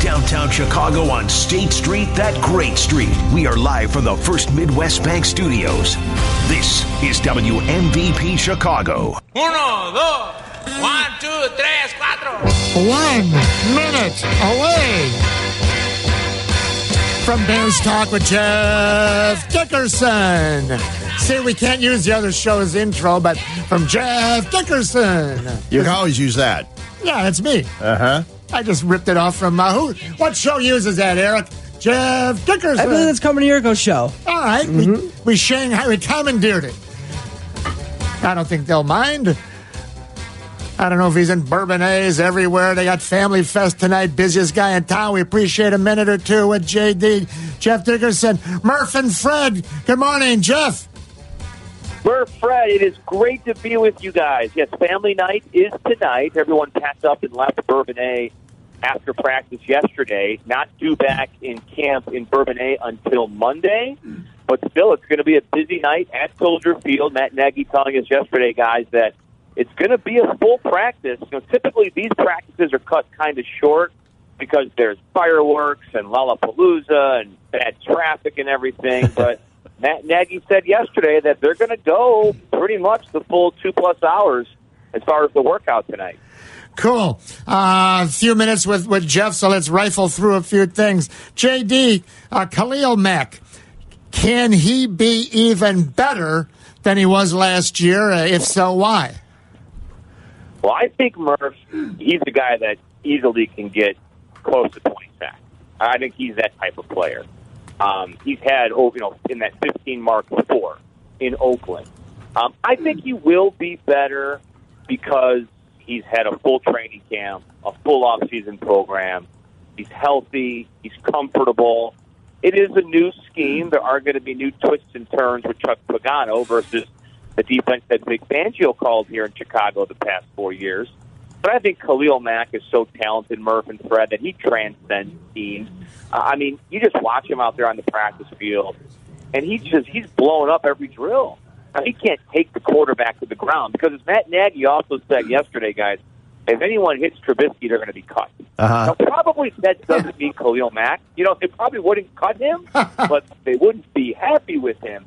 downtown Chicago on State Street, that great street. We are live from the First Midwest Bank Studios. This is WMVP Chicago. Uno, dos, one, two, tres, cuatro. One minute away from Bears Talk with Jeff Dickerson. See, we can't use the other show's intro, but from Jeff Dickerson. You can always use that. Yeah, that's me. Uh huh. I just ripped it off from uh, who? What show uses that, Eric? Jeff Dickerson. I believe it's coming to Jurko's show. All right, we, we Shanghai, we commandeered it. I don't think they'll mind. I don't know if he's in Bourbonnais everywhere. They got Family Fest tonight. Busiest guy in town. We appreciate a minute or two with JD. Jeff Dickerson, Murph and Fred. Good morning, Jeff. Murph, Fred, it is great to be with you guys. Yes, family night is tonight. Everyone packed up and left Bourbonnais after practice yesterday. Not due back in camp in Bourbonnais until Monday. But still, it's going to be a busy night at Soldier Field. Matt Nagy telling us yesterday, guys, that it's going to be a full practice. You know, typically these practices are cut kind of short because there's fireworks and Lollapalooza and bad traffic and everything. But Matt Nagy said yesterday that they're going to go pretty much the full two plus hours as far as the workout tonight. Cool. Uh, a few minutes with, with Jeff, so let's rifle through a few things. JD, uh, Khalil Mack, can he be even better than he was last year? Uh, if so, why? Well, I think Murph, he's a guy that easily can get close to 20 sacks. I think he's that type of player. Um, he's had, oh, you know, in that 15 mark before in Oakland. Um, I think he will be better because he's had a full training camp, a full off-season program. He's healthy. He's comfortable. It is a new scheme. There are going to be new twists and turns with Chuck Pagano versus the defense that Vic Fangio called here in Chicago the past four years. But I think Khalil Mack is so talented, Murph and Fred, that he transcends teams. Uh, I mean, you just watch him out there on the practice field, and he just he's blowing up every drill. Now, he can't take the quarterback to the ground because, as Matt Nagy also said yesterday, guys, if anyone hits Trubisky, they're going to be cut. Uh-huh. Now, probably that doesn't mean Khalil Mack. You know, they probably wouldn't cut him, but they wouldn't be happy with him.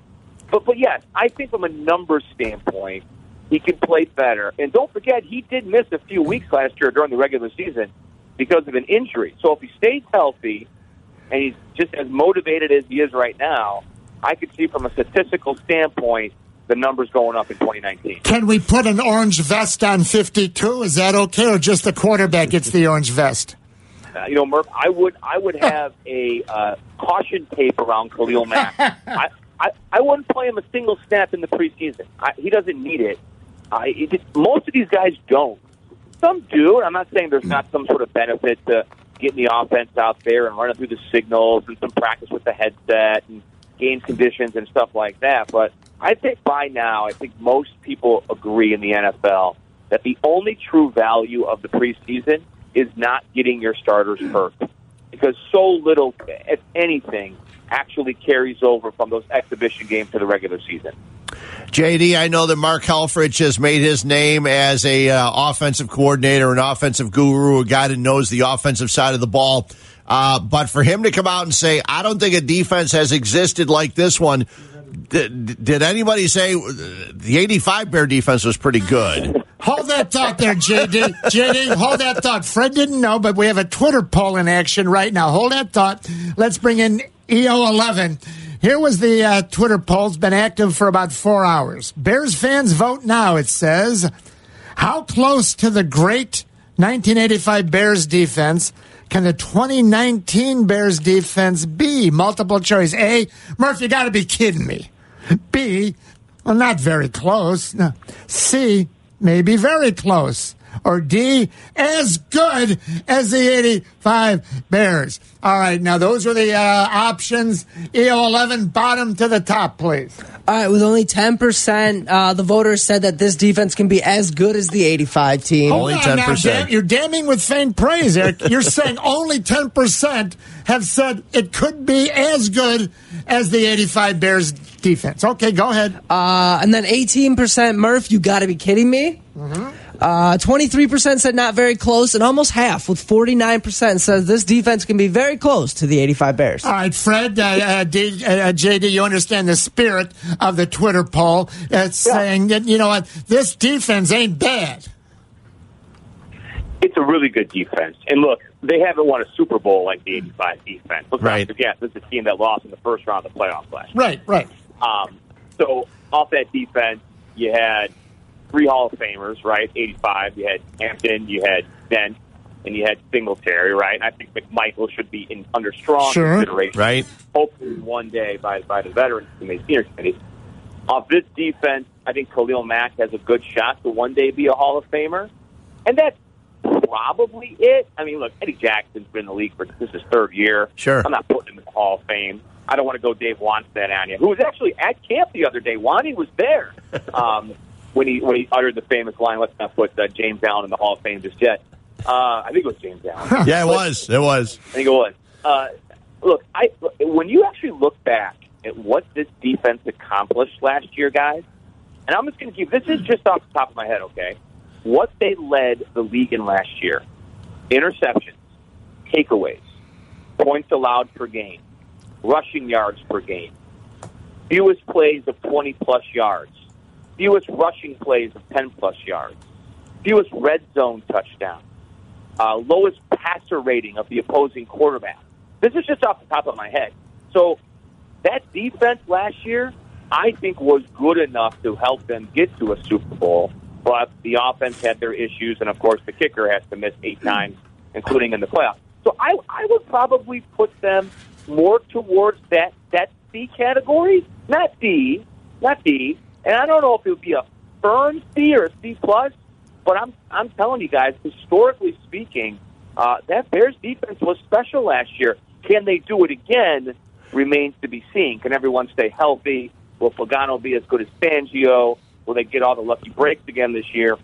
But but yes, I think from a numbers standpoint, he can play better. And don't forget, he did miss a few weeks last year during the regular season because of an injury. So if he stays healthy and he's just as motivated as he is right now, I could see from a statistical standpoint the numbers going up in 2019. Can we put an orange vest on 52? Is that okay, or just the quarterback gets the orange vest? Uh, you know, Murph, I would I would have a uh, caution tape around Khalil Mack. I, I I wouldn't play him a single snap in the preseason. I, he doesn't need it. I, it just, most of these guys don't. Some do. and I'm not saying there's not some sort of benefit to getting the offense out there and running through the signals and some practice with the headset and game conditions and stuff like that. But I think by now, I think most people agree in the NFL that the only true value of the preseason is not getting your starters hurt because so little, if anything, actually carries over from those exhibition games to the regular season. JD, I know that Mark Helfrich has made his name as a uh, offensive coordinator, an offensive guru, a guy that knows the offensive side of the ball. Uh, but for him to come out and say, I don't think a defense has existed like this one. Did, did anybody say the 85 Bear defense was pretty good? Hold that thought there, JD. JD, hold that thought. Fred didn't know, but we have a Twitter poll in action right now. Hold that thought. Let's bring in EO11. Here was the uh, Twitter poll. It's been active for about four hours. Bears fans vote now, it says. How close to the great 1985 Bears defense can the 2019 Bears defense be? Multiple choice. A, Murph, you got to be kidding me. B, well, not very close. C, maybe very close. Or D, as good as the 85 Bears. All right, now those were the uh, options. EO11, bottom to the top, please. All right, with only 10%, uh, the voters said that this defense can be as good as the 85 team. Only Hold on 10%. damn- you're damning with faint praise, Eric. You're saying only 10% have said it could be as good as the 85 Bears defense. Okay, go ahead. Uh, and then 18% Murph, you got to be kidding me. Uh, 23% said not very close, and almost half, with 49%, says this defense can be very close to the 85 Bears. All right, Fred, uh, uh, D, uh, JD, you understand the spirit of the Twitter poll. It's saying that, you know what, this defense ain't bad. It's a really good defense. And look, they haven't won a Super Bowl like the 85 defense. Let's Right. not forget, this is a team that lost in the first round of the playoffs last year. Right, right. Um, so off that defense, you had three Hall of Famers, right? 85. You had Hampton, you had Dent, and you had Singletary, right? And I think McMichael should be in under strong Sure. consideration. Right. Hopefully one day by by the veterans committee, senior committee. Off this defense, I think Khalil Mack has a good shot to one day be a Hall of Famer, and that's probably it. I mean, look, Eddie Jackson's been in the league for this is his third year. Sure. I'm not putting him in the Hall of Fame. I don't want to go Dave Wannstedt on you, who was actually at camp the other day. Wani was there um, when he when he uttered the famous line, "Let's not put uh, James Allen in the Hall of Fame just yet." Uh, I think it was James Allen. Yeah, it was. It was. I think it was. Uh, look, I when you actually look back at what this defense accomplished last year, guys, and I'm just going to give this is just off the top of my head, okay? What they led the league in last year: interceptions, takeaways, points allowed per game, rushing yards per game, fewest plays of 20 plus yards, fewest rushing plays of 10 plus yards, fewest red zone touchdowns uh, lowest passer rating of the opposing quarterback. This is just off the top of my head. So that defense last year, I think, was good enough to help them get to a Super Bowl. But the offense had their issues, and of course, the kicker has to miss eight times, including in the playoffs. So I, I would probably put them more towards that that C category, not D, not D. And I don't know if it would be a firm C or a C plus. But I'm I'm telling you guys, historically speaking, uh, that Bears defense was special last year. Can they do it again? Remains to be seen. Can everyone stay healthy? Will Pagano be as good as Fangio? Will they get all the lucky breaks again this year?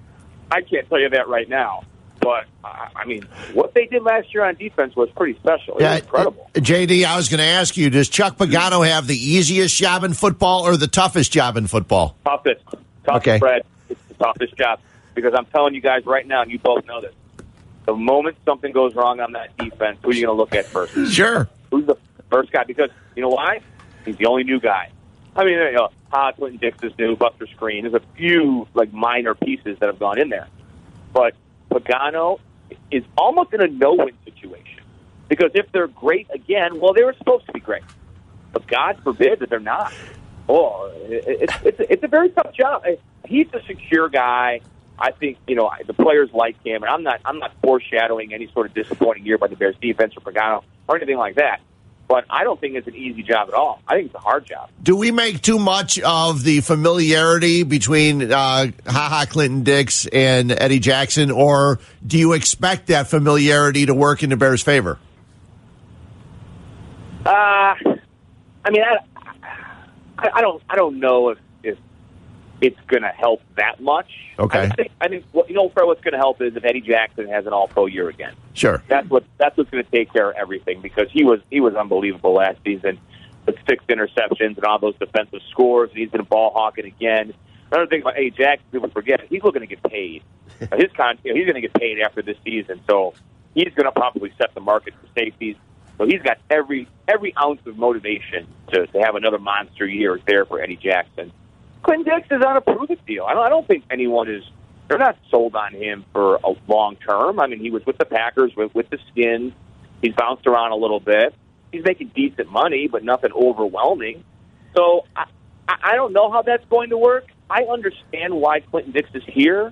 I can't tell you that right now. But I mean, what they did last year on defense was pretty special. It was incredible. uh, JD, I was going to ask you: Does Chuck Pagano have the easiest job in football or the toughest job in football? toughest, toughest, Okay. Fred. It's the toughest job because I'm telling you guys right now, and you both know this. The moment something goes wrong on that defense, who are you going to look at first? Sure. Who's the first guy? Because you know why? He's the only new guy. I mean, you know, Ha, Clinton Dix is new, Buster Skrine. There's a few like minor pieces that have gone in there, but Pagano is almost in a no-win situation because if they're great again, well, they were supposed to be great, but God forbid that they're not. Oh, it, it, it's it's a very tough job. He's a secure guy. I think you know the players like him, and I'm not I'm not foreshadowing any sort of disappointing year by the Bears defense or Pagano or anything like that. But I don't think it's an easy job at all. I think it's a hard job. Do we make too much of the familiarity between uh, Ha Ha Clinton Dix and Eddie Jackson, or do you expect that familiarity to work in the Bears' favor? Uh, I mean, I, I, don't, I don't know if it's going to help that much. Okay. I think, I think, you know, Fred, what's going to help is if Eddie Jackson has an All-Pro year again. Sure. That's what, that's what's going to take care of everything because he was, he was unbelievable last season with six interceptions and all those defensive scores, and he's been ball hawking again. Another thing about Eddie Jackson, people forget, he's looking to get paid. His con, you know, he's going to get paid after this season, so he's going to probably set the market for safeties. So he's got every every ounce of motivation to, to have another monster year there for Eddie Jackson. Clinton Dix is on a prove it deal. I don't, I don't think anyone is. They're not sold on him for a long term. I mean, he was with the Packers with, with the Skins. He's bounced around a little bit. He's making decent money, but nothing overwhelming. So I, I don't know how that's going to work. I understand why Clinton Dix is here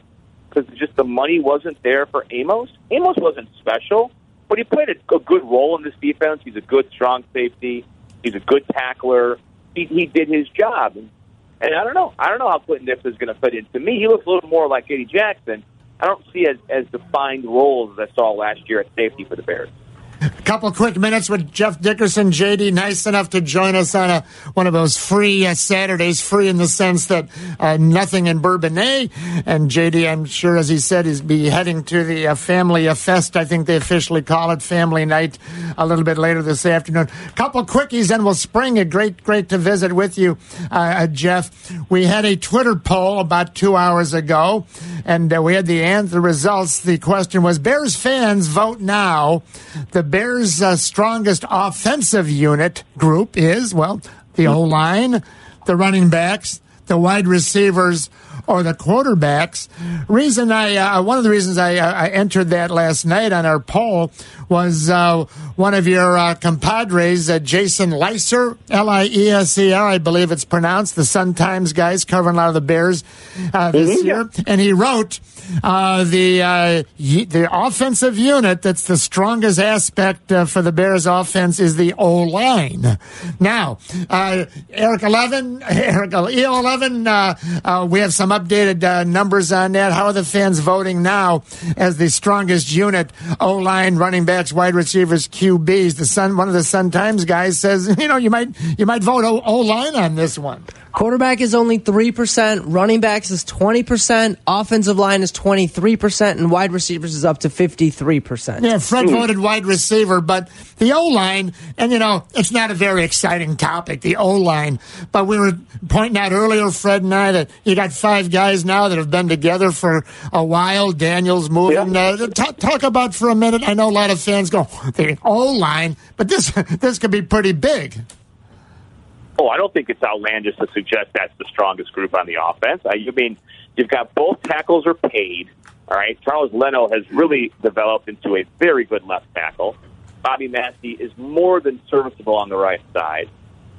because just the money wasn't there for Amos. Amos wasn't special, but he played a, a good role in this defense. He's a good, strong safety. He's a good tackler. He, he did his job. And I don't know. I don't know how Clinton Dix is going to fit in. To me, he looks a little more like Eddie Jackson. I don't see as, as defined roles as I saw last year at safety for the Bears. Couple quick minutes with Jeff Dickerson. JD, nice enough to join us on a, one of those free uh, Saturdays, free in the sense that uh, nothing in Bourbonnais. And JD, I'm sure, as he said, he's be heading to the uh, Family Fest. I think they officially call it Family Night a little bit later this afternoon. Couple quickies, and we'll spring. A great, great to visit with you, uh, uh, Jeff. We had a Twitter poll about two hours ago, and uh, we had the answer results. The question was Bears fans vote now. The Bears' uh, strongest offensive unit group is, well, the O line, the running backs, the wide receivers, or the quarterbacks. Reason I, uh, one of the reasons I, uh, I entered that last night on our poll was uh, one of your uh, compadres, uh, Jason Lieser, L I E S E R, I believe it's pronounced, the Sun Times guys covering a lot of the Bears uh, this Mhm, year, and he wrote uh, the uh, y- the offensive unit that's the strongest aspect uh, for the Bears offense is the O line. Now, uh, Eric Eleven, Eric Eleven, we have some updated uh, numbers on that. How are the fans voting now as the strongest unit? O line, running backs, wide receivers, QBs. The Sun, one of the Sun Times guys says, you know, you might you might vote O line on this one. Quarterback is only 3%, running backs is 20%, offensive line is 23%, and wide receivers is up to 53%. Yeah, Fred voted wide receiver, but the O line, and you know, it's not a very exciting topic, the O line. But we were pointing out earlier, Fred and I, that you got five guys now that have been together for a while. Daniel's moving. Uh, talk, talk about for a minute. I know a lot of fans go the O line, but this this could be pretty big. Oh, I don't think it's outlandish to suggest that's the strongest group on the offense. I, you mean you've got both tackles are paid. All right, Charles Leno has really developed into a very good left tackle. Bobby Massey is more than serviceable on the right side.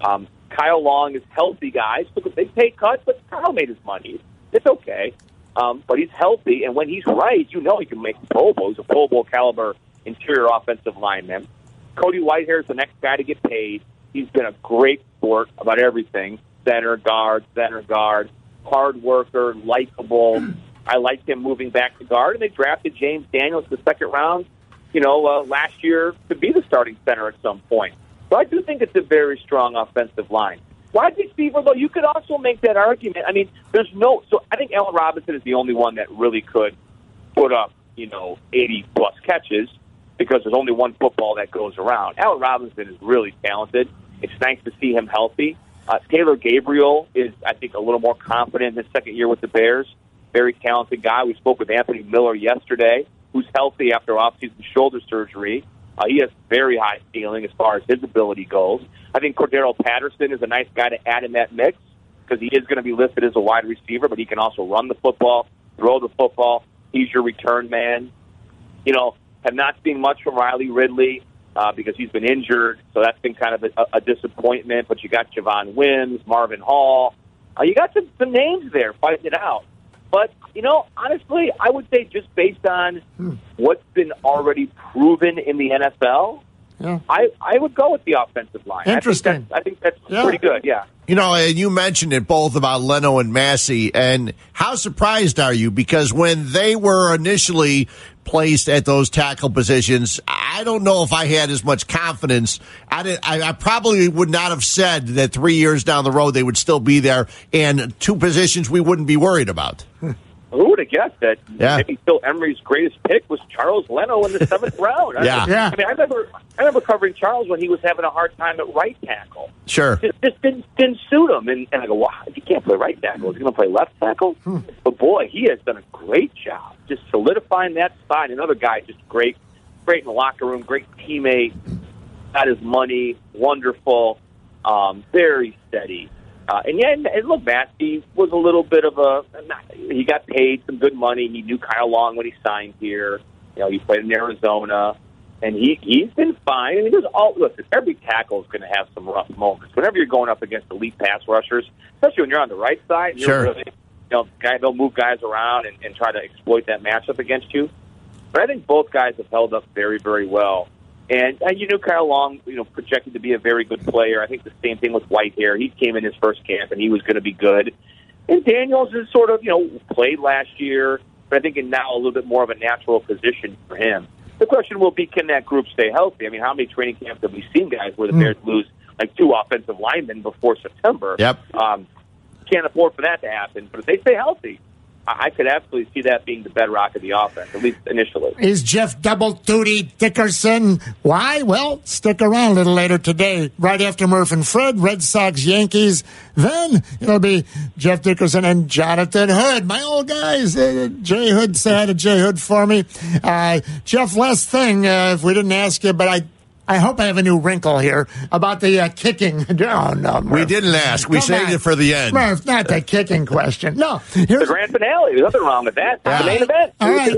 Um, Kyle Long is healthy, guys. Took a big pay cut, but Kyle made his money. It's okay, um, but he's healthy, and when he's right, you know he can make Pro Bowl. He's a Pro Bowl caliber interior offensive lineman. Cody Whitehair is the next guy to get paid. He's been a great sport about everything center, guard, center, guard, hard worker, likable. I liked him moving back to guard, and they drafted James Daniels the second round, you know, uh, last year to be the starting center at some point. So I do think it's a very strong offensive line. Wide receiver, though, you could also make that argument. I mean, there's no. So I think Allen Robinson is the only one that really could put up, you know, 80 plus catches because there's only one football that goes around. Allen Robinson is really talented. It's nice to see him healthy. Uh, Taylor Gabriel is, I think, a little more confident in his second year with the Bears. Very talented guy. We spoke with Anthony Miller yesterday, who's healthy after offseason shoulder surgery. Uh, he has very high ceiling as far as his ability goes. I think Cordarrelle Patterson is a nice guy to add in that mix because he is going to be listed as a wide receiver, but he can also run the football, throw the football. He's your return man. You know, have not seen much from Riley Ridley uh, because he's been injured, so that's been kind of a, a disappointment. But you got Javon Wims, Marvin Hall. Uh, you got some, some names there fighting it out. But, you know, honestly, I would say just based on hmm. what's been already proven in the NFL, Yeah. I, I would go with the offensive line. Interesting. I think that's, I think that's Yeah. pretty good, yeah. You know, and you mentioned it both about Leno and Massey. And how surprised are you? Because when they were initially placed at those tackle positions, I don't know if I had as much confidence. I, did, I, I probably would not have said that three years down the road they would still be there and two positions we wouldn't be worried about. Who would have guessed that Yeah. maybe Phil Emery's greatest pick was Charles Leno in the seventh round? I- Yeah. Yeah. I mean, I remember, I remember covering Charles when he was having a hard time at right tackle. Sure. just, just didn't, didn't suit him. And, and I go, wow, if he can't play right tackle. Is he going to play left tackle? But boy, he has done a great job just solidifying that spot. Another guy, just great, great in the locker room, great teammate, got his money, wonderful, um, very steady. Uh, and yeah, and, and look, Massey was a little bit of a. He got paid some good money. He knew Kyle Long when he signed here. You know, he played in Arizona, and he he's been fine. I mean, there's all listen. Every tackle is going to have some rough moments. Whenever you're going up against elite pass rushers, especially when you're on the right side, you're Sure. really, you know, guy they'll move guys around and, and try to exploit that matchup against you. But I think both guys have held up very, very well. And uh, you knew Kyle Long, you know, projected to be a very good player. I think the same thing with Whitehair. He came in his first camp and he was going to be good. And Daniels is sort of, you know, played last year, but I think in now a little bit more of a natural position for him. The question will be, can that group stay healthy? I mean, how many training camps have we seen guys where the Hmm. Bears lose like two offensive linemen before September? Yep. Um, can't afford for that to happen. But if they stay healthy, I, could absolutely see that being the bedrock of the offense, at least initially. Is Jeff Double Duty Dickerson? Why? Well, stick around a little later today, right after Murph and Fred, Red Sox, Yankees. Then it'll be Jeff Dickerson and Jonathan Hood, my old guys. Uh, Jay Hood, say hi to Jay Hood for me. Uh, Jeff, last thing, uh, if we didn't ask you, but I. I hope I have a new wrinkle here about the uh, kicking. Oh no, Murph. We didn't ask. We Come saved on. it for the end. Murph, not the kicking question. No, Here's... The grand finale. There's nothing wrong with that. Yeah. The main event. all right.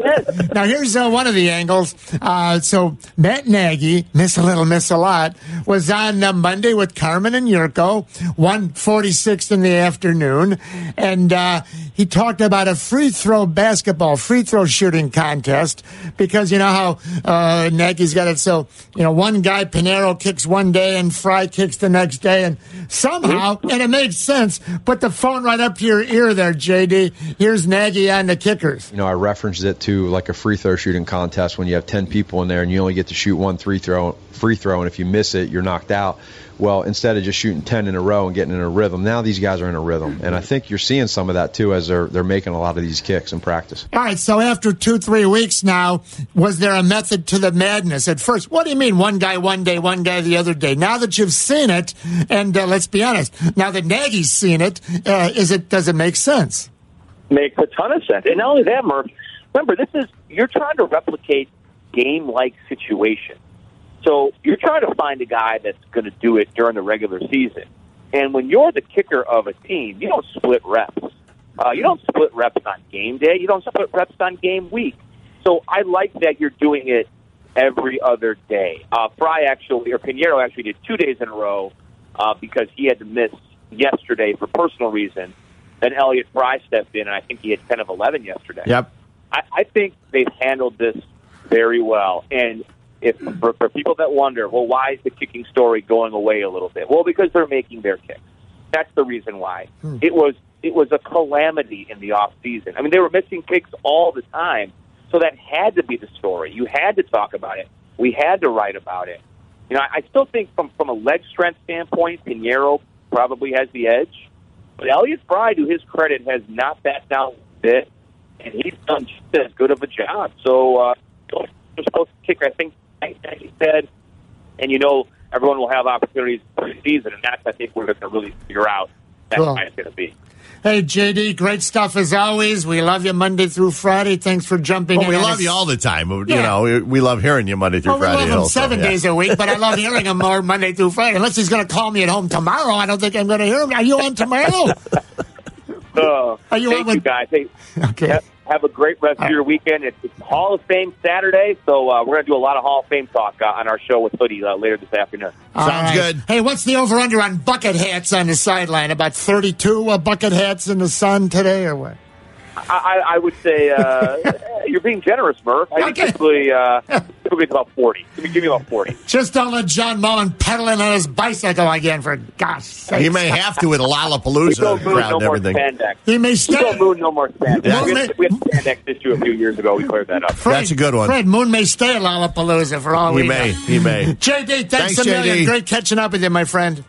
Now here's uh, one of the angles. Uh, so Matt Nagy, miss a little, miss a lot, was on uh, Monday with Carmen and Jurko, one forty six in the afternoon, and uh, he talked about a free throw basketball free throw shooting contest because you know how uh, Nagy's got it. So you know one guy Pinero kicks one day and Fry kicks the next day, and somehow mm-hmm. and it made sense. Put the phone right up to your ear there, JD. Here's Nagy on the kickers. You know, I referenced it to like a free throw shooting contest when you have 10 people in there and you only get to shoot one free throw, free throw, and if you miss it, you're knocked out. Well, instead of just shooting 10 in a row and getting in a rhythm, now these guys are in a rhythm. And I think you're seeing some of that too as they're, they're making a lot of these kicks in practice. All right, so after two, three weeks now, was there a method to the madness at first? What do you mean, one guy one day, one guy the other day? Now that you've seen it, and uh, let's be honest, now that Nagy's seen it, uh, is it does it make sense? makes a ton of sense. And not only that, Murph, remember, this is, you're trying to replicate game like situation. So you're trying to find a guy that's going to do it during the regular season. And when you're the kicker of a team, you don't split reps. Uh, you don't split reps on game day. You don't split reps on game week. So I like that you're doing it every other day. Uh, Fry actually, or Pineiro actually did two days in a row uh, because he had to miss yesterday for personal reasons. Then Elliot Fry stepped in, and I think he had 10 of 11 yesterday. Yep. I, I think they've handled this very well. And if for, for people that wonder, well, why is the kicking story going away a little bit? Well, because they're making their kicks. That's the reason why. It was it was a calamity in the off season. I mean, they were missing kicks all the time, so that had to be the story. You had to talk about it. We had to write about it. You know, I, I still think from from a leg strength standpoint, Pineiro probably has the edge. But Elliot Fry, to his credit, has not backed down a bit, and he's done just as good of a job. So, uh, they're supposed to kick, I think, like he said, and you know, everyone will have opportunities for the season, and that's, I think, we're going to really figure out that's Cool. how it's going to be. Hey, JD, great stuff as always. We love you Monday through Friday. Thanks for jumping Well, in. we love you all the time. You Yeah. know, we, we love hearing you Monday through Well, we Friday. love him also, seven yeah. days a week, but I love hearing him more Monday through Friday. Unless he's going to call me at home tomorrow, I don't think I'm going to hear him. Are you on tomorrow? Uh, Are you thank on with- you, guys. Hey, Okay. have, have a great rest of your weekend. It's, it's Hall of Fame Saturday, so uh, we're going to do a lot of Hall of Fame talk uh, on our show with Hoodie uh, later this afternoon. All Sounds good. Hey, what's the over under on bucket hats on the sideline? About 32 uh, bucket hats in the sun today, or what? I, I I would say uh, you're being generous, Murph. I think Okay. typically, uh, typically it's about 40. Give me, give me about 40. Just don't let John Mullin pedaling on his bicycle again, for gosh sake. He may have to with a We Lollapalooza told Moon crowd no and more everything. spandex. He may stay. told Moon no more spandex. Yeah. We, had, we had spandex issue a few years ago. We cleared that up. Fred, That's a good one. Fred Moon may stay at Lollapalooza for all He we may. know. He may. JD, thanks, Thanks, a million. JD. Great catching up with you, my friend.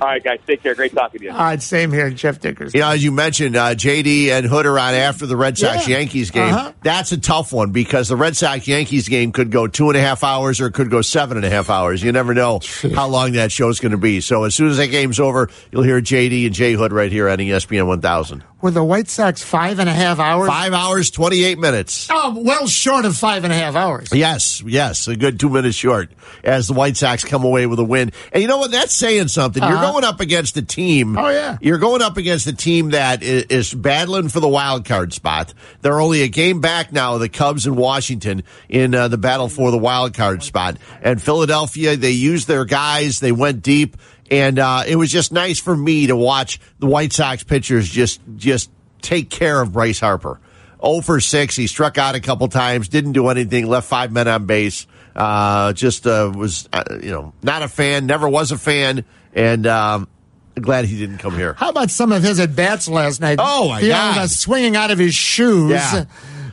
All right, guys. Take care. Great talking to you. All right, same here, Jeff Dickers. You know, as you mentioned, uh, JD and Hood are on after the Red Sox Yeah. Yankees game. Uh-huh. That's a tough one because the Red Sox Yankees game could go two and a half hours or it could go seven and a half hours. You never know how long that show's going to be. So as soon as that game's over, you'll hear JD and Jay Hood right here on ESPN 1000. Were the White Sox five and a half hours? Five hours, 28 minutes. Oh, well short of five and a half hours. Yes, yes, a good two minutes short as the White Sox come away with a win. And you know what? That's saying something. You're Uh-huh. going up against a team. Oh, yeah. You're going up against a team that is, is battling for the wild card spot. They're only a game back now of the Cubs and Washington in uh, the battle for the wild card spot. And Philadelphia, they used their guys. They went deep. And uh, it was just nice for me to watch the White Sox pitchers just just take care of Bryce Harper. 0 for 6. He struck out a couple times, didn't do anything, left five men on base. Uh, just uh, was, uh, you know, not a fan, never was a fan, and um, glad he didn't come here. How about some of his at bats last night? Oh, my God. Swinging out of his shoes. Yeah.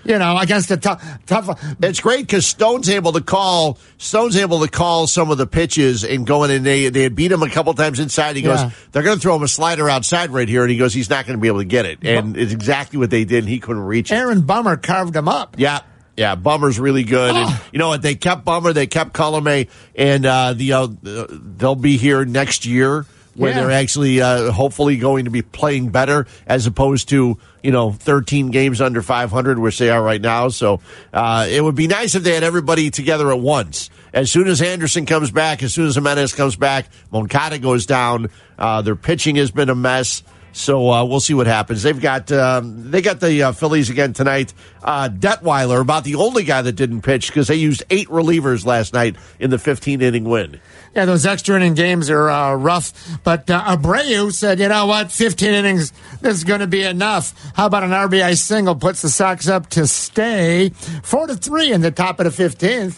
You know, against a tough, tough. It's great because Stone's able to call. Stone's able to call some of the pitches and going and they they had beat him a couple times inside. He goes, Yeah. they're going to throw him a slider outside right here, and he goes, he's not going to be able to get it, and it's exactly what they did. and He couldn't reach it. Aaron Bummer carved him up. Yeah. Yeah, Bummer's really good, and Oh. you know what? They kept Bummer, they kept Colome, and uh, the uh, they'll be here next year when Yeah. they're actually uh, hopefully going to be playing better as opposed to you know 13 games under 500, which they are right now. So uh, it would be nice if they had everybody together at once. As soon as Anderson comes back, as soon as Jimenez comes back, Moncada goes down. Uh, their pitching has been a mess. So uh, we'll see what happens. They've got um, they got the uh, Phillies again tonight. Uh, Detwiler, about the only guy that didn't pitch because they used eight relievers last night in the 15 inning win. Yeah, those extra inning games are uh, rough. But uh, Abreu said, you know what, 15 innings, this is going to be enough. How about an RBI single? Puts the Sox up to stay four to three in the top of the 15th.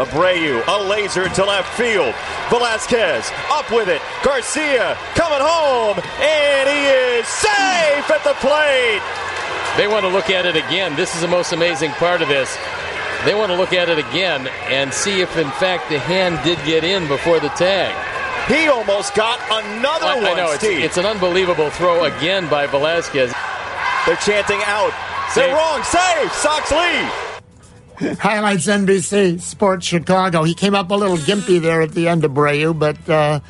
Abreu, a laser to left field. Velasquez up with it. Garcia coming home, and he is safe at the plate. They want to look at it again. This is the most amazing part of this. They want to look at it again and see if, in fact, the hand did get in before the tag. He almost got another I, one, I know it's, Steve. it's an unbelievable throw again by Velasquez. They're chanting out. They're wrong. Safe. Sox lead. Highlights NBC Sports Chicago. He came up a little gimpy there at the end of Abreu, but uh,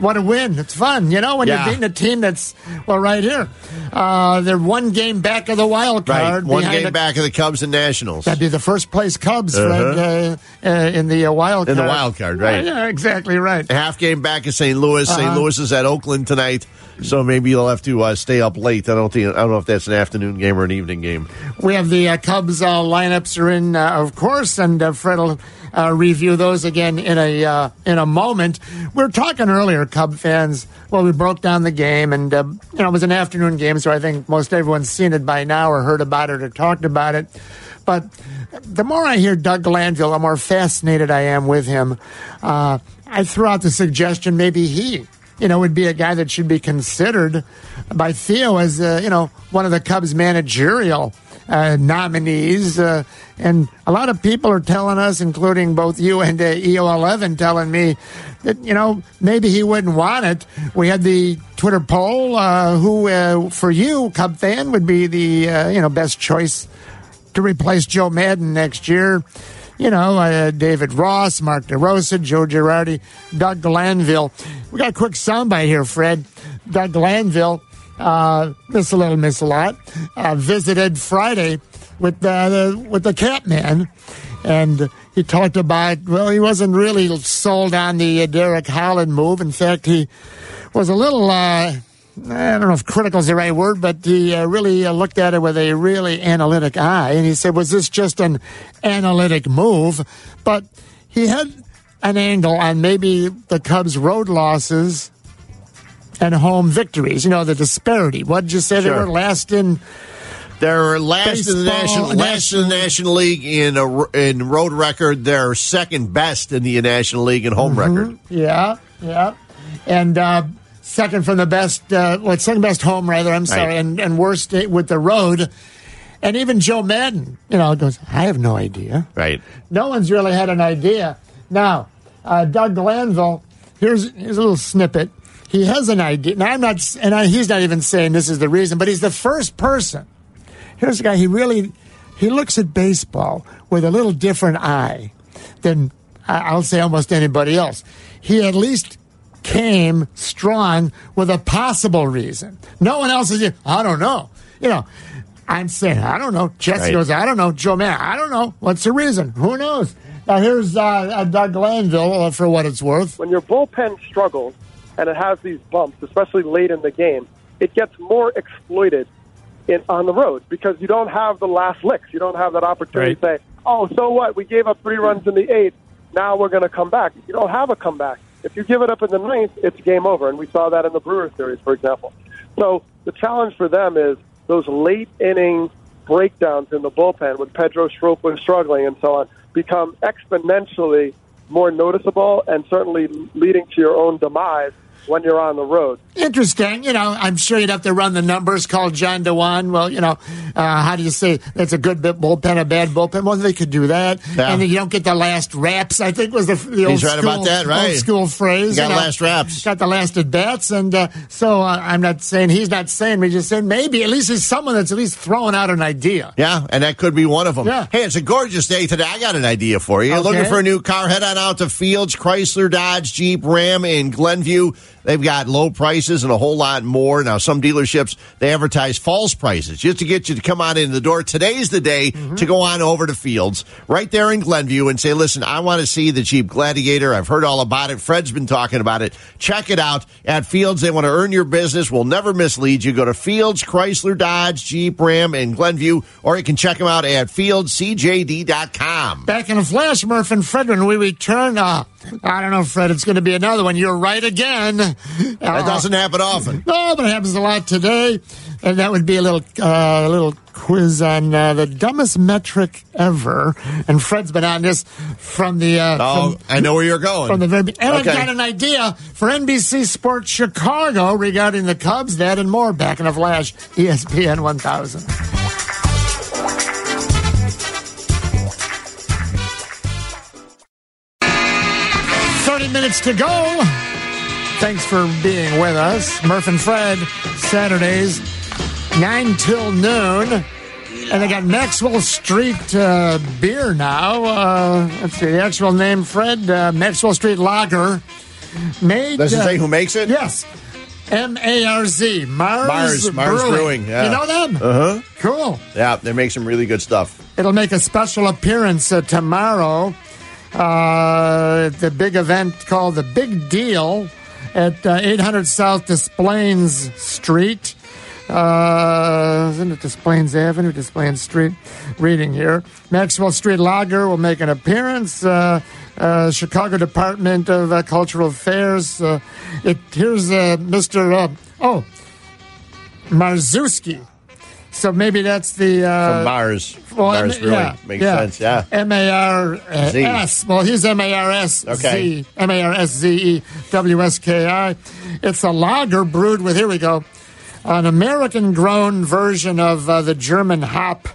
what a win. It's fun, you know, when Yeah. you're beating a team that's, well, right here. Uh, they're one game back of the wild card. Right, one game the- back of the Cubs and Nationals. That'd be the first place Cubs, Fred, uh, uh, in the uh, wild In card. the wild card, right. Yeah, exactly right. half game back in St. Louis. St. Uh-huh. Louis is at Oakland tonight, so maybe you'll have to uh, stay up late. I don't think I don't know if that's an afternoon game or an evening game. We have the uh, Cubs uh, lineups are in, uh, of course, and uh, Fred will uh, review those again in a uh, in a moment. We are talking earlier, Cub fans. Well, we broke down the game, and uh, you know it was an afternoon game, so I think most everyone's seen it by now, or heard about it, or talked about it. But the more I hear Doug Glanville, the more fascinated I am with him. Uh, I threw out the suggestion maybe he you know, would be a guy that should be considered by Theo as, uh, you know, one of the Cubs managerial uh, nominees. Uh, and a lot of people are telling us, including both you and uh, EO11, telling me that, you know, maybe he wouldn't want it. We had the Twitter poll uh, who, uh, for you, Cub fan, would be the, uh, you know, best choice to replace Joe Maddon next year. You know, David Ross, Mark DeRosa, Joe Girardi, Doug Glanville. We got a quick soundbite here, Fred. Doug Glanville, uh, miss a little, miss a lot, uh, visited Friday with uh, the with the Catman, and he talked about well, he wasn't really sold on the uh, Derek Holland move. In fact, he was a little. Uh, I don't know if critical is the right word, but he uh, really uh, looked at it with a really analytic eye. And he said, was this just an analytic move? But he had an angle on maybe the Cubs' road losses and home victories. You know, the disparity. What did you say? They Sure. were last in. They're last in the Baseball, national, last in the National League in a, in road record. They're second best in the National League in home record. Yeah, yeah. And uh, second from the best, uh, well, second best home, rather, I'm sorry, Right. and, and worst with the road. And even Joe Maddon, you know, goes, I have no idea. Right. No one's really had an idea. Now, uh, Doug Glanville, here's, here's a little snippet. He has an idea. Now, I'm not, and I, he's not even saying this is the reason, but he's the first person. Here's a guy, he really, he looks at baseball with a little different eye than I- I'll say almost anybody else. He at least came strong with a possible reason. No one else is, I don't know. You know, I'm saying, I don't know. Jesse Right. goes, I don't know. Joe Man, I don't know. What's the reason? Who knows? Now, here's uh, uh, Doug Glanville uh, for what it's worth. when your bullpen struggles and it has these bumps, especially late in the game, it gets more exploited in, on the road because you don't have the last licks. You don't have that opportunity to say, "Oh, so what? We gave up three runs in the eighth. Now we're going to come back." You don't have a comeback. If you give it up in the ninth, it's game over, and we saw that in the Brewers series, for example. So the challenge for them is those late inning breakdowns in the bullpen when Pedro Strop was struggling and so on become exponentially more noticeable and certainly leading to your own demise when you're on the road. Interesting. You know, I'm sure you'd have to run the numbers. Call John Dewan. Well, you know, uh, how do you say that's a good bit bullpen, a bad bullpen? Well, they could do that, Yeah. and then you don't get the last raps. I think was the, the old He's right school, about that, right. Old school phrase. Got you know. last raps. Got the last at bats, and uh, so uh, I'm not saying he's not saying. We just saying maybe at least he's someone that's at least throwing out an idea. Yeah, and that could be one of them. Yeah. Hey, it's a gorgeous day today. I got an idea for you. Okay. Looking for a new car? Head on out to Fields, Chrysler, Dodge, Jeep, Ram in Glenview. They've got low prices and a whole lot more. Now, some dealerships, they advertise false prices just to get you to come on in the door. Today's the day to go on over to Fields right there in Glenview and say, listen, I want to see the Jeep Gladiator. I've heard all about it. Fred's been talking about it. Check it out at Fields. They want to earn your business. We'll never mislead you. Go to Fields, Chrysler, Dodge, Jeep, Ram in Glenview, or you can check them out at fieldcjd.com. Back in a flash, Murph and Fred, when we return, uh, I don't know, Fred, it's going to be another one. You're right again. That doesn't happen often. No, but it happens a lot today, and that would be a little uh, little quiz on uh, the dumbest metric ever. And Fred's been on this from the uh, Oh, from, I know where you're going. from the very and Okay. I've got an idea for NBC Sports Chicago regarding the Cubs. That and more. Back in a flash. ESPN 1000. Minutes to go. Thanks for being with us. Murph and Fred, Saturdays, 9 till noon. And they got Maxwell Street uh, beer now. Uh, let's see, the actual name, Fred, uh, Maxwell Street Lager. Made, Does it say who makes it? Yes. M A R Z. Mars, Mars, Mars Brewing, yeah. You know them? Uh huh. Cool. Yeah, they make some really good stuff. It'll make a special appearance uh, tomorrow. Uh, the big event called the Big Deal at uh, 800 South Desplaines Street. Uh, isn't it Desplaines Avenue, Desplaines Street? Reading here. Maxwell Street Lager will make an appearance. Uh, uh, Chicago Department of uh, Cultural Affairs. Uh, it here's uh, Mr. Oh Marszewski. So maybe that's the uh, From Mars. Well, Mars M- Brewing. yeah, Makes yeah. sense, yeah. M A R Z. S. Well, he's M A R S Okay. Z. M A R S Z E W S K I. It's a lager brewed with, here we go, an American grown version of uh, the German hop.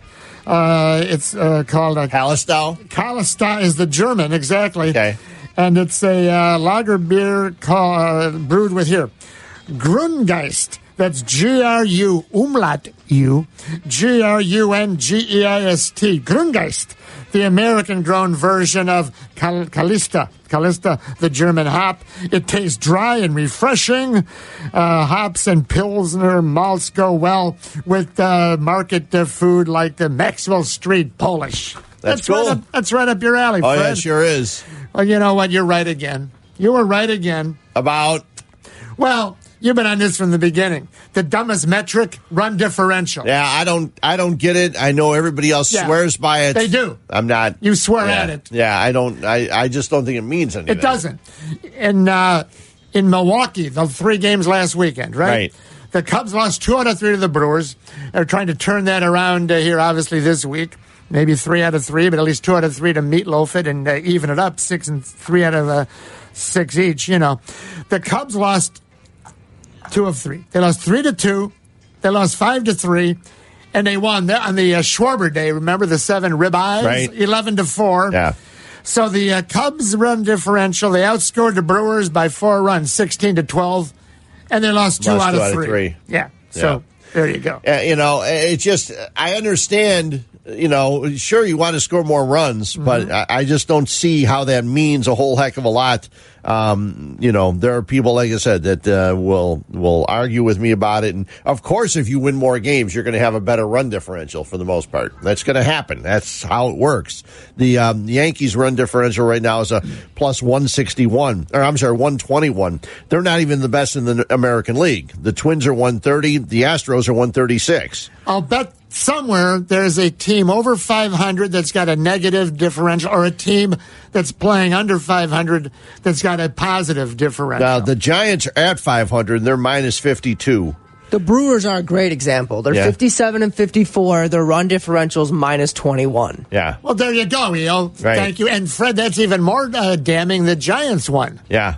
Uh, it's uh, called a Hallertau? Kalista is the German, exactly. Okay. And it's a uh, lager beer called, uh, brewed with here. Grungeist. That's G R U umlaut U G R U N G E I S T. Grungeist, the American grown version of Kal- Kalista. Kalista, the German hop. It tastes dry and refreshing. Uh, hops and Pilsner malts go well with uh, market uh, food like the Maxwell Street Polish. That's right cool. up, that's right up your alley, Oh, Fred. yeah, sure is. Well, you know what? You're right again. You were right again. About Well, you've been on this from the beginning. The dumbest metric, run differential. yeah, I don't I don't get it. I know everybody else Yeah. swears by it. They do. I'm not You swear yeah, at it. Yeah, I don't I, I just don't think it means anything. It doesn't. In uh, in Milwaukee, the three games last weekend, right? Right. The Cubs lost two out of three to the Brewers. They're trying to turn that around uh, here, obviously this week. Maybe three out of three, but at least two out of three to meatloaf it and uh, even it up. Six and three out of uh, six each. You know, the Cubs lost two of three. They lost three to two. They lost five to three, and they won on the uh, Schwarber Day. Remember the seven ribeyes? Right. Eleven to four. Yeah. So the uh, Cubs run differential. They outscored the Brewers by four runs, sixteen to twelve, and they lost two, Lost out, two of out of three. three. Yeah. So there you go. Uh, you know, it's just I understand. You know, sure you want to score more runs, Mm-hmm. but I, I just don't see how that means a whole heck of a lot. Um, you know, there are people, like I said, that uh, will will argue with me about it. And of course, if you win more games, you're going to have a better run differential for the most part. That's going to happen. That's how it works. The um, Yankees run differential right now is a plus 161, or I'm sorry, 121. They're not even the best in the American League. The Twins are 130. The Astros are 136. I'll bet somewhere there's a team over 500 that's got a negative differential, or a team that's playing under 500 that's got a positive differential. Now the Giants are at 500. And they're minus 52. The Brewers are a great example. They're Yeah. 57 and 54. Their run differential's minus 21. Yeah, well, there you go, Eo. Right. Thank you. And Fred, that's even more uh, damning. The Giants won. yeah.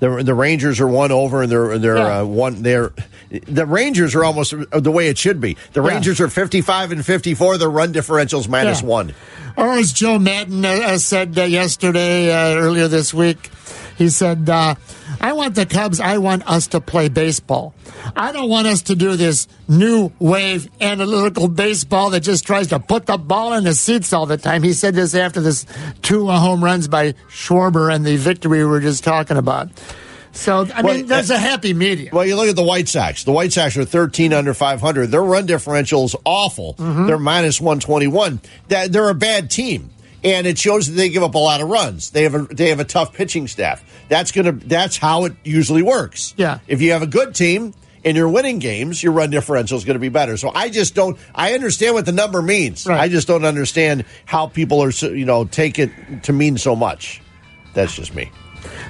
The the Rangers are one over, and they're they're Yeah. uh, one. They're the Rangers are almost the way it should be. The Yeah. Rangers are fifty five and fifty four. Their run differentials minus Yeah. one. Or as Joe Maddon uh, uh, said uh, yesterday, uh, earlier this week, he said, uh, I want the Cubs, I want us to play baseball. I don't want us to do this new wave analytical baseball that just tries to put the ball in the seats all the time. He said this after this two home runs by Schwarber and the victory we were just talking about. So, I mean, there's uh, a happy medium. Well, you look at the White Sox. The White Sox are 13 under 500. Their run differential is awful. Mm-hmm. They're minus 121. That they're a bad team, and it shows that they give up a lot of runs. They have a they have a tough pitching staff. That's gonna that's how it usually works. Yeah. If you have a good team and you're winning games, your run differential is going to be better. So I just don't. I understand what the number means. Right. I just don't understand how people are you know take it to mean so much. That's just me.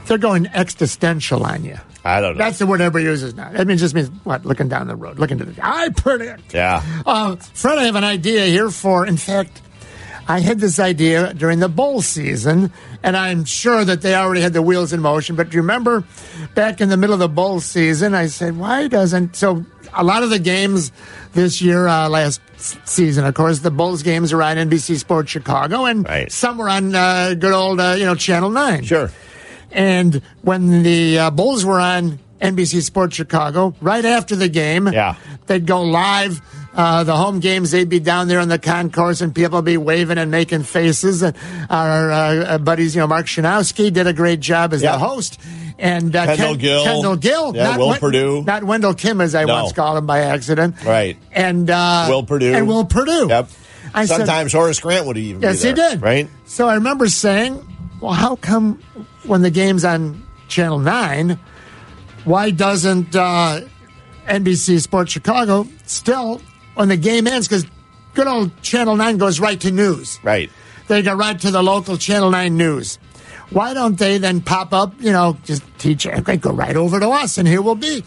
They're going existential on you. I don't know. That's the word everybody uses now. I mean, it just means what? Looking down the road, looking to the. I predict. yeah. Uh, Fred, I have an idea here for. In fact, I had this idea during the bowl season, and I'm sure that they already had the wheels in motion. But do you remember back in the middle of the bowl season, I said, why doesn't so? A lot of the games this year, uh, last season, of course, the Bulls games are on NBC Sports Chicago, and Right. some were on uh, good old, uh, you know, Channel Nine. Sure. And when the uh, Bulls were on NBC Sports Chicago, right after the game, Yeah. they'd go live. Uh, the home games, they'd be down there in the concourse, and people be waving and making faces. And our uh, buddies, you know, Mark Schanowski did a great job as Yeah. the host. And uh, Kendall Ken- Gill. Kendall Gill, Yeah, Will Wen- Perdue. not Wendell Kim, as I No. once called him by accident. Right. And uh, Will Perdue. and Will Perdue. Yep. I said- Sometimes Horace Grant would even. be Yes, he did. Right. So I remember saying, well, how come when the game's on Channel 9, why doesn't uh, NBC Sports Chicago still, when the game ends, because good old Channel 9 goes right to news. Right. They go right to the local Channel 9 news. Why don't they then pop up, you know, just teach, okay, go right over to us, and here we'll be.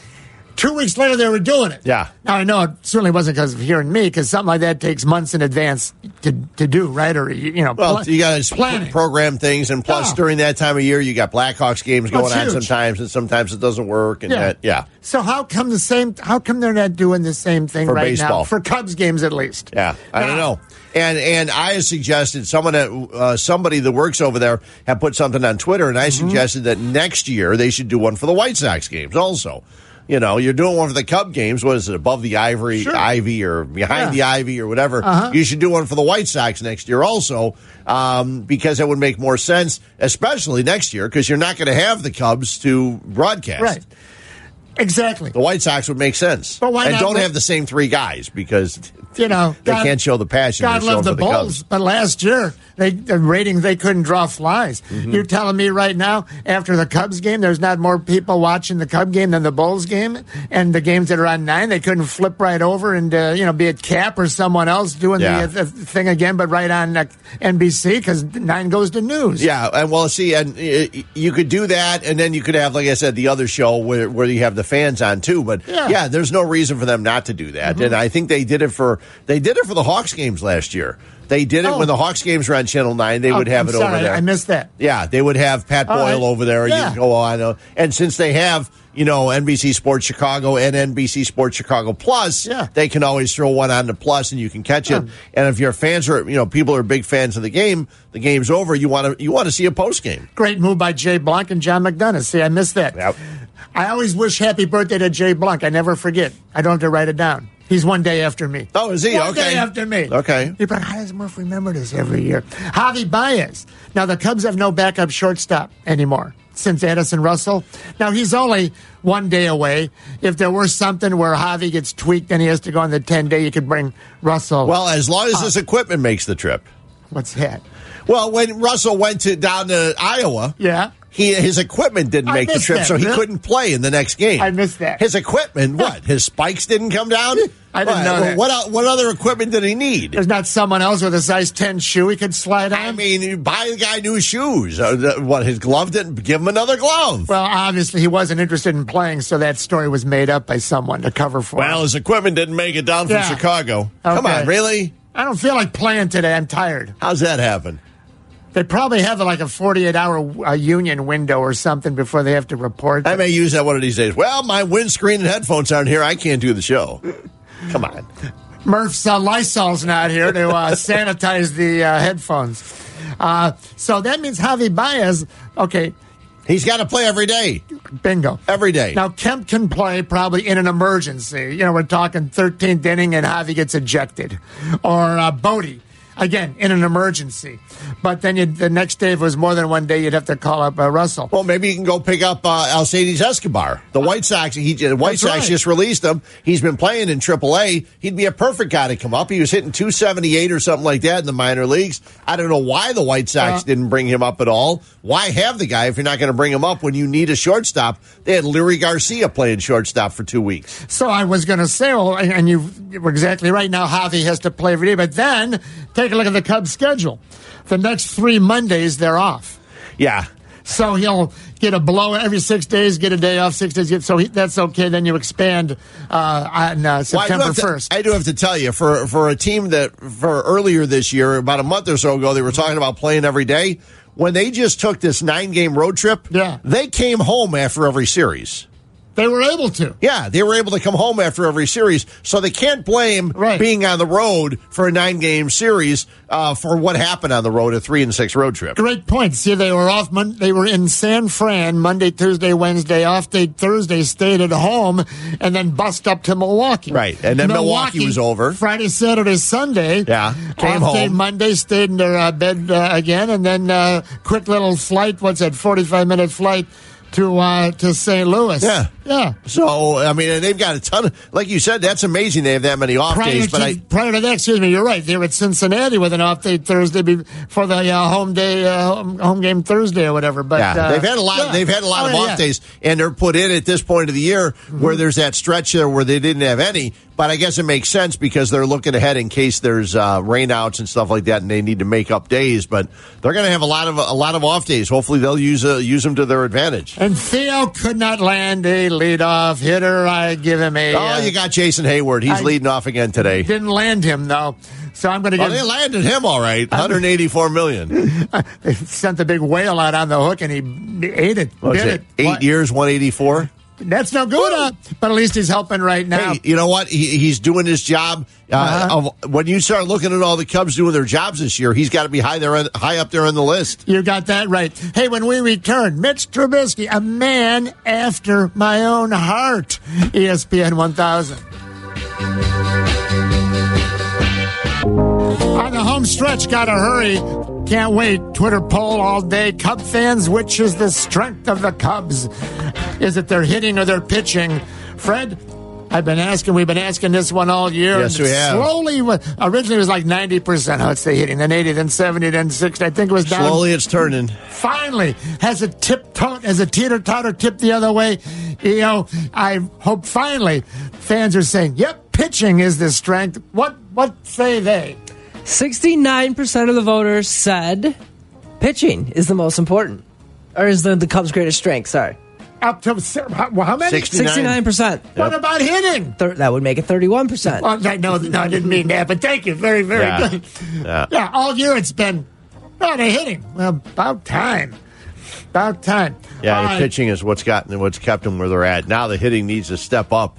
Two weeks later, they were doing it. Yeah. Now, I know it certainly wasn't because of hearing me, because something like that takes months in advance to, to do, right? Or, you know, Well, pla- you got to program things, and plus Yeah. during that time of year, you got Blackhawks games That's going on sometimes, and sometimes it doesn't work. And Yeah. that, yeah, So how come the same? How come they're not doing the same thing For right baseball. now for Cubs games at least? yeah. I don't know. And and I suggested someone that uh, somebody that works over there had put something on Twitter, and I Mm-hmm. suggested that next year they should do one for the White Sox games also. You know, you're doing one for the Cub games. What is it above the ivory Sure. ivy or behind Yeah. the ivy or whatever? Uh-huh. You should do one for the White Sox next year also, um, because it would make more sense, especially next year, because you're not going to have the Cubs to broadcast. Right. Exactly. The White Sox would make sense. But why and don't let- have the same three guys because You know, they God- can't show the passion God love the Bulls, but last year they the ratings they couldn't draw flies. Mm-hmm. You're telling me right now after the Cubs game, there's not more people watching the Cub game than the Bulls game, and the games that are on nine they couldn't flip right over and uh, you know be it Cap or someone else doing Yeah. the, uh, the thing again, but right on uh, NBC because nine goes to news. Yeah, and well, see, and uh, you could do that, and then you could have, like I said, the other show where, where you have the fans on too. But Yeah. yeah, there's no reason for them not to do that. And I think they did it for they did it for the Hawks games last year. They did it Oh. when the Hawks games were on Channel Nine. They Oh, would have I'm it sorry, over there. I missed that. Yeah, they would have Pat All Boyle right. over there. Yeah. You go on, uh, and since they have you know NBC Sports Chicago and NBC Sports Chicago Plus, Yeah. they can always throw one on the Plus and you can catch it. Yeah. And if your fans are you know people are big fans of the game, the game's over. You want to you want to see a post game. Great move by Jay Blunk and John McDonough. See, I missed that. Yep. I always wish happy birthday to Jay Blunk. I never forget. I don't have to write it down. He's one day after me. Oh, is he? One Okay. day after me. Okay. Like, how does Murph remember this every year? Javi Baez. Now, the Cubs have no backup shortstop anymore since Addison Russell. Now, he's only one day away. If there were something where Javi gets tweaked and he has to go on the 10 day, you could bring Russell. Well, as long as his equipment makes the trip. What's that? Well, when Russell went to down to Iowa, Yeah. he his equipment didn't I make the trip, that. so he couldn't play in the next game. I missed that. His equipment, what? His spikes didn't come down. I didn't know that. What what other equipment did he need? There's not someone else with a size 10 shoe he could slide on? I mean, buy the guy new shoes. Uh, what his glove didn't give him another glove. Well, obviously he wasn't interested in playing, so that story was made up by someone to cover for Well, him. his equipment didn't make it down from Yeah. Chicago. Come on, really? I don't feel like playing today. I'm tired. How's that happen? They probably have like a 48 hour uh, union window or something before they have to report. I may use that one of these days. Well, my windscreen and headphones aren't here. I can't do the show. Come on. Murph's uh, Lysol's not here to uh, sanitize the uh, headphones. Uh, so that means Javi Baez, okay, He's got to play every day. bingo. Every day. Now, Kemp can play probably in an emergency. You know, we're talking 13th inning and Javi gets ejected. Or uh, Bote, again, in an emergency. But then the next day, if it was more than one day, you'd have to call up uh, Russell. Well, maybe you can go pick up uh, Alcides Escobar. The White Sox, he, the White That's Sox right. just released him. He's been playing in AAA. He'd be a perfect guy to come up. He was hitting 278 or something like that in the minor leagues. I don't know why the White Sox Uh, didn't bring him up at all. Why have the guy if you're not going to bring him up when you need a shortstop? They had Leury Garcia playing shortstop for two weeks. So I was going to say, well, and and you were exactly right. Now Javi has to play every day, but then take a look at the Cubs' schedule. The next three Mondays they're off, Yeah. so he'll get a blow every six days, get a day off six days. So he, that's okay. Then you expand uh, on uh, Well, I September have to- first. I do have to tell you, for for a team that for earlier this year, about a month or so ago, they were talking about playing every day. When they just took this nine game road trip, Yeah. they came home after every series. They were able to. Yeah, they were able to come home after every series, so they can't blame Right. being on the road for a nine game series uh, for what happened on the road, a three and six road trip. Great point. See, they were off. Mon- they were in San Fran Monday, Tuesday, Wednesday. Off day Thursday. Stayed at home and then bust up to Milwaukee. Right, and then Milwaukee was over. Friday, Saturday, Sunday. Yeah, came off day home. Monday. Stayed in their uh, bed uh, again, and then uh, quick little flight. What's that? Forty-five minute flight to uh, to St. Louis. Yeah. yeah. So I mean, and they've got a ton of, like you said, that's amazing. They have that many off Prior days, to, but I. prior to that, excuse me, you're right. They were at Cincinnati with an off day Thursday be- for the uh, home day, uh, home, game Thursday or whatever. But Yeah, uh, they've had a lot. yeah. They've had a lot Oh, of yeah, off days, and they're put in at this point of the year Mm-hmm. where there's that stretch there where they didn't have any. But I guess it makes sense because they're looking ahead in case there's uh, rainouts and stuff like that, and they need to make up days. But they're going to have a lot of a lot of off days. Hopefully, they'll use uh, use them to their advantage. And Theo could not land a leadoff hitter. I give him a. Oh, uh, you got Jason Heyward. He's I- leading off again today. didn't land him though, so I'm going to Well, they landed him all right, 184 million. They sent the big whale out on the hook, and he ate it. Bit it? it. Eight What? years, 184. That's no good, uh, but at least he's helping right now. Hey, you know what? He, he's doing his job. Uh, Uh-huh. of, when you start looking at all the Cubs doing their jobs this year, he's got to be high there, high up there on the list. You got that right. Hey, when we return, Mitch Trubisky, a man after my own heart. ESPN 1000. On the home stretch, gotta hurry. Can't wait. Twitter poll all day. Cub fans, which is the strength of the Cubs? Is it their hitting or their pitching? Fred, I've been asking, we've been asking this one all year. Yes, and we have. Slowly, originally it was like 90%, I would say hitting, then 80, then 70, then 60. I think it was down. Slowly, it's turning. Finally, has a tip tot, has a teeter totter tip the other way. You know, I hope finally fans are saying, "Yep, pitching is the strength." What what say they? 69% of the voters said pitching is the most important. Or is the, the Cubs' greatest strength, sorry. Up to se- how, how many? 69. 69%. What about hitting? Thir- that would make it 31%. Well, I know, no, I didn't mean that, but thank you, very, very Yeah. good. Yeah. Yeah, all year it's been, oh, they're hitting. Well, about time, about time. Yeah, All the right. pitching is what's gotten what's kept them where they're at. Now the hitting needs to step up,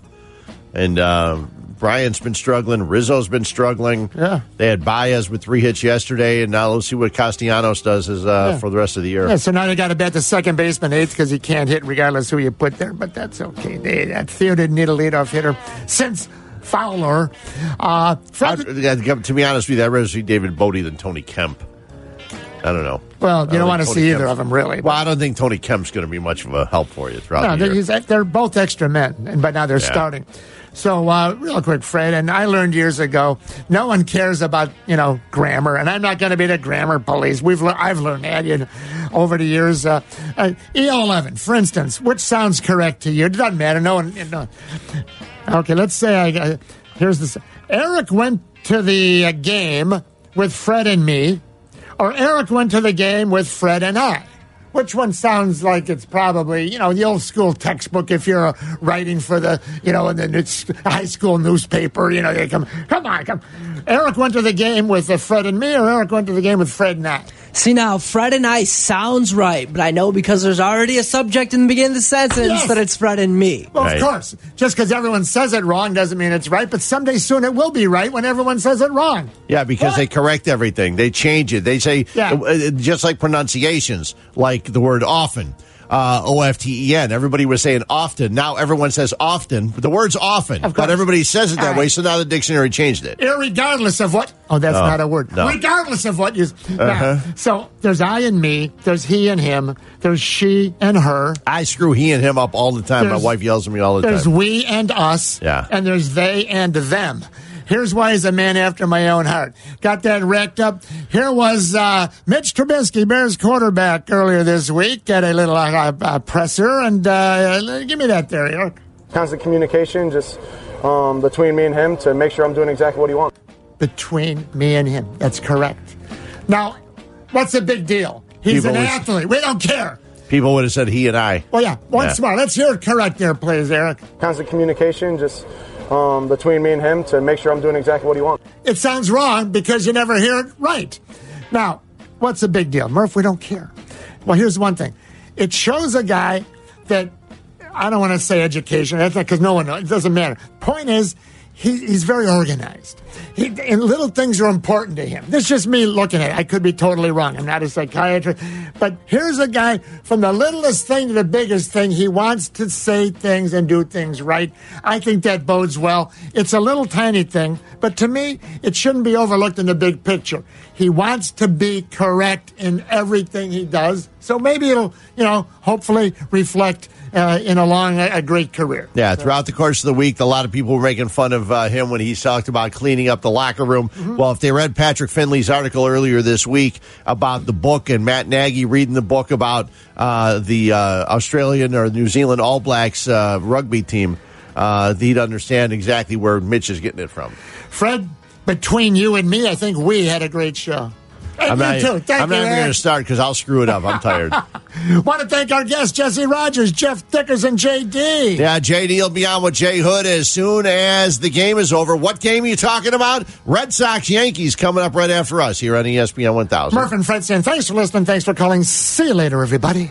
and uh, Bryant's been struggling. Rizzo's been struggling. Yeah. they had Baez with three hits yesterday, and now let's see what Castellanos does as, uh, Yeah. for the rest of the year. Yeah, so now they got to bet the second baseman eighth because he can't hit regardless who you put there. But that's okay. They, that Theo didn't need a leadoff hitter since Fowler. Uh, Fred, I'd- to be honest with you, I'd rather see David Bote than Tony Kemp. I don't know. well, you don't don't want to think see either Kemp's- of them really. Well, I don't think Tony Kemp's going to be much of a help for you throughout no, the they're, they're both extra men, and but now they're Yeah. starting. So, uh, real quick, Fred, and I learned years ago, no one cares about you know grammar, and I'm not going to be the grammar police. We've le- I've learned that you know, over the years. Uh, uh, EO11, for instance, which sounds correct to you? It doesn't matter. No one. You know. Okay, let's say I uh, here's this. Eric went to the uh, game with Fred and me, or Eric went to the game with Fred and I. Which one sounds like it's probably, you know, the old school textbook if you're writing for the, you know, in the high school newspaper, you know, they come, come on, come. Eric went to the game with uh, Fred and me, or Eric went to the game with Fred and I? See now, Fred and I sounds right, but I know because there's already a subject in the beginning of the sentence Yes. that it's Fred and me. Well, Right. of course. Just because everyone says it wrong doesn't mean it's right, but someday soon it will be right when everyone says it wrong. Yeah, because What? they correct everything. They change it. They say, Yeah. uh, just like pronunciations, like the word often. Uh, O F T E N. Everybody was saying often. Now everyone says often. The word's often, Of but everybody says it that right. way. So now the dictionary changed it. Irregardless of what. Oh, that's No, not a word. no. Regardless of what you. Uh-huh. So there's I and me. There's he and him. There's she and her. I screw he and him up all the time. My wife yells at me all the There's time. There's we and us. Yeah. And there's they and them. Here's why he's a man after my own heart. Got that racked up. Here was uh, Mitch Trubisky, Bears quarterback, earlier this week. Got a little uh, uh, presser, and uh, give me that there, Eric. constant communication just um, between me and him to make sure I'm doing exactly what he wants. Between me and him. That's correct. Now, what's the big deal? He's People an always- athlete. We don't care. People would have said he and I. Well, yeah, once Yeah. more. Let's hear it correct there, please, Eric. Constant communication just um, between me and him to make sure I'm doing exactly what he wants. It sounds wrong because you never hear it right. Now, what's the big deal? Murph, we don't care. Well, here's one thing it shows a guy that I don't want to say education, that's because no one knows. It doesn't matter. Point is, he, he's very organized. He, and little things are important to him. This is just me looking at it. I could be totally wrong. I'm not a psychiatrist. But here's a guy from the littlest thing to the biggest thing. He wants to say things and do things right. I think that bodes well. It's a little tiny thing, but to me, it shouldn't be overlooked in the big picture. He wants to be correct in everything he does. So maybe it'll, you know, hopefully reflect uh, in a long, a great career. Yeah, throughout the course of the week, a lot of people were making fun of uh, him when he talked about cleaning up the locker room. Mm-hmm. Well, if they read Patrick Finley's article earlier this week about the book and Matt Nagy reading the book about uh, the uh, Australian or New Zealand All Blacks uh, rugby team, uh, he'd understand exactly where Mitch is getting it from. Fred, between you and me, I think we had a great show. I'm not, too. Thank I'm you, not even going to start because I'll screw it up. I'm tired. Want to thank our guests, Jesse Rogers, Jeff Dickerson, and JD. Yeah, JD will be on with Jay Hood as soon as the game is over. What game are you talking about? Red Sox Yankees coming up right after us here on ESPN 1000. Murph and Fred saying thanks for listening. Thanks for calling. See you later, everybody.